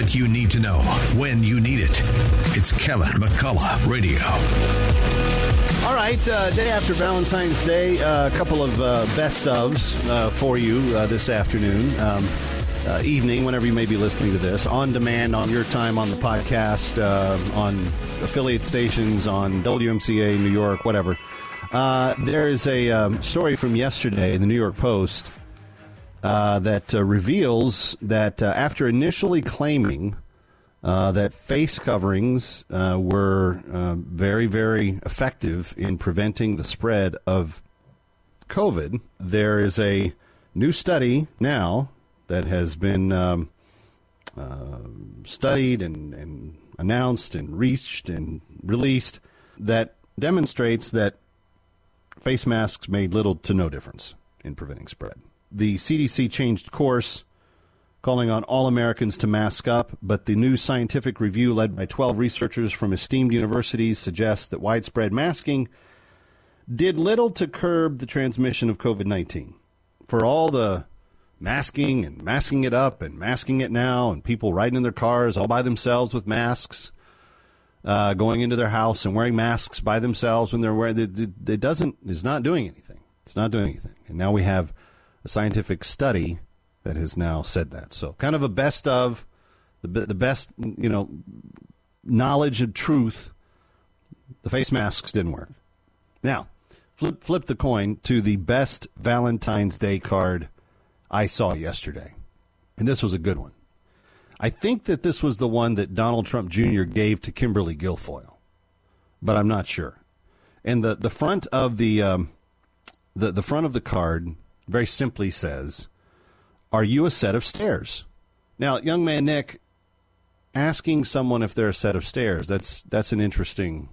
what you need to know when you need it. It's Kevin McCullough Radio. All right, uh, day after Valentine's Day, uh, a couple of uh, best ofs uh, for you uh, this afternoon, um, uh, evening, whenever you may be listening to this, on demand, on your time, on the podcast, on affiliate stations, on WMCA New York, whatever. there is a um, story from yesterday in the New York Post that reveals that after initially claiming uh, that face coverings uh, were uh, very, very effective in preventing the spread of COVID. There is a new study now that has been um, uh, studied and, and announced and reached and released that demonstrates that face masks made little to no difference in preventing spread. The CDC changed course calling on all Americans to mask up, but the new scientific review led by 12 researchers from esteemed universities suggests that widespread masking did little to curb the transmission of COVID 19. For all the masking and masking it up and masking it now, and people riding in their cars all by themselves with masks, uh, going into their house and wearing masks by themselves when they're wearing it, it doesn't, it's not doing anything. It's not doing anything. And now we have a scientific study that has now said that. So, kind of a best of the the best, you know, knowledge and truth. The face masks didn't work. Now, flip flip the coin to the best Valentine's Day card I saw yesterday, and this was a good one. I think that this was the one that Donald Trump Jr. gave to Kimberly Guilfoyle, but I'm not sure. And the the front of the um, the the front of the card very simply says are you a set of stairs? Now, young man Nick, asking someone if they're a set of stairs, that's that's an interesting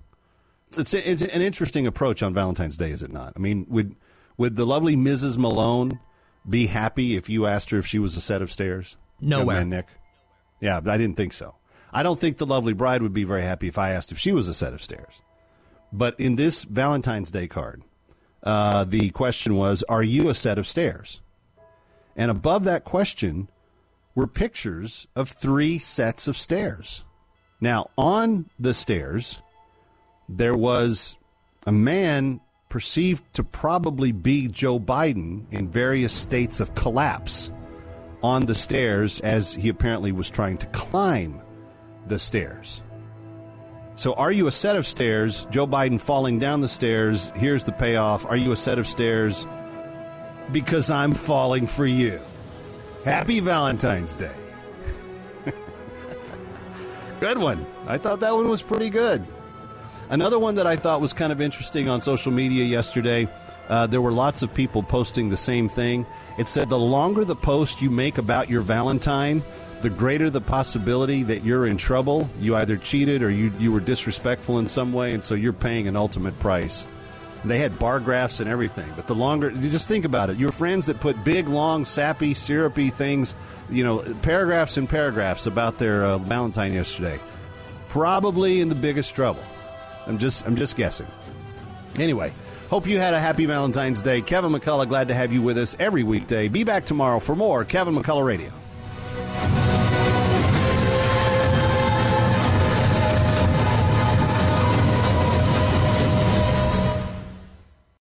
it's, it's an interesting approach on Valentine's Day, is it not? I mean, would would the lovely Mrs. Malone be happy if you asked her if she was a set of stairs? Nowhere. Young man Nick. Yeah, but I didn't think so. I don't think the lovely bride would be very happy if I asked if she was a set of stairs. But in this Valentine's Day card, uh, the question was, "Are you a set of stairs?" And above that question were pictures of three sets of stairs. Now, on the stairs, there was a man perceived to probably be Joe Biden in various states of collapse on the stairs as he apparently was trying to climb the stairs. So, are you a set of stairs? Joe Biden falling down the stairs. Here's the payoff. Are you a set of stairs? because I'm falling for you. Happy Valentine's Day. good one. I thought that one was pretty good. Another one that I thought was kind of interesting on social media yesterday, uh, there were lots of people posting the same thing. It said the longer the post you make about your Valentine, the greater the possibility that you're in trouble. You either cheated or you, you were disrespectful in some way, and so you're paying an ultimate price. They had bar graphs and everything. But the longer, just think about it. Your friends that put big, long, sappy, syrupy things, you know, paragraphs and paragraphs about their uh, Valentine yesterday, probably in the biggest trouble. I'm just, I'm just guessing. Anyway, hope you had a happy Valentine's Day. Kevin McCullough, glad to have you with us every weekday. Be back tomorrow for more Kevin McCullough Radio.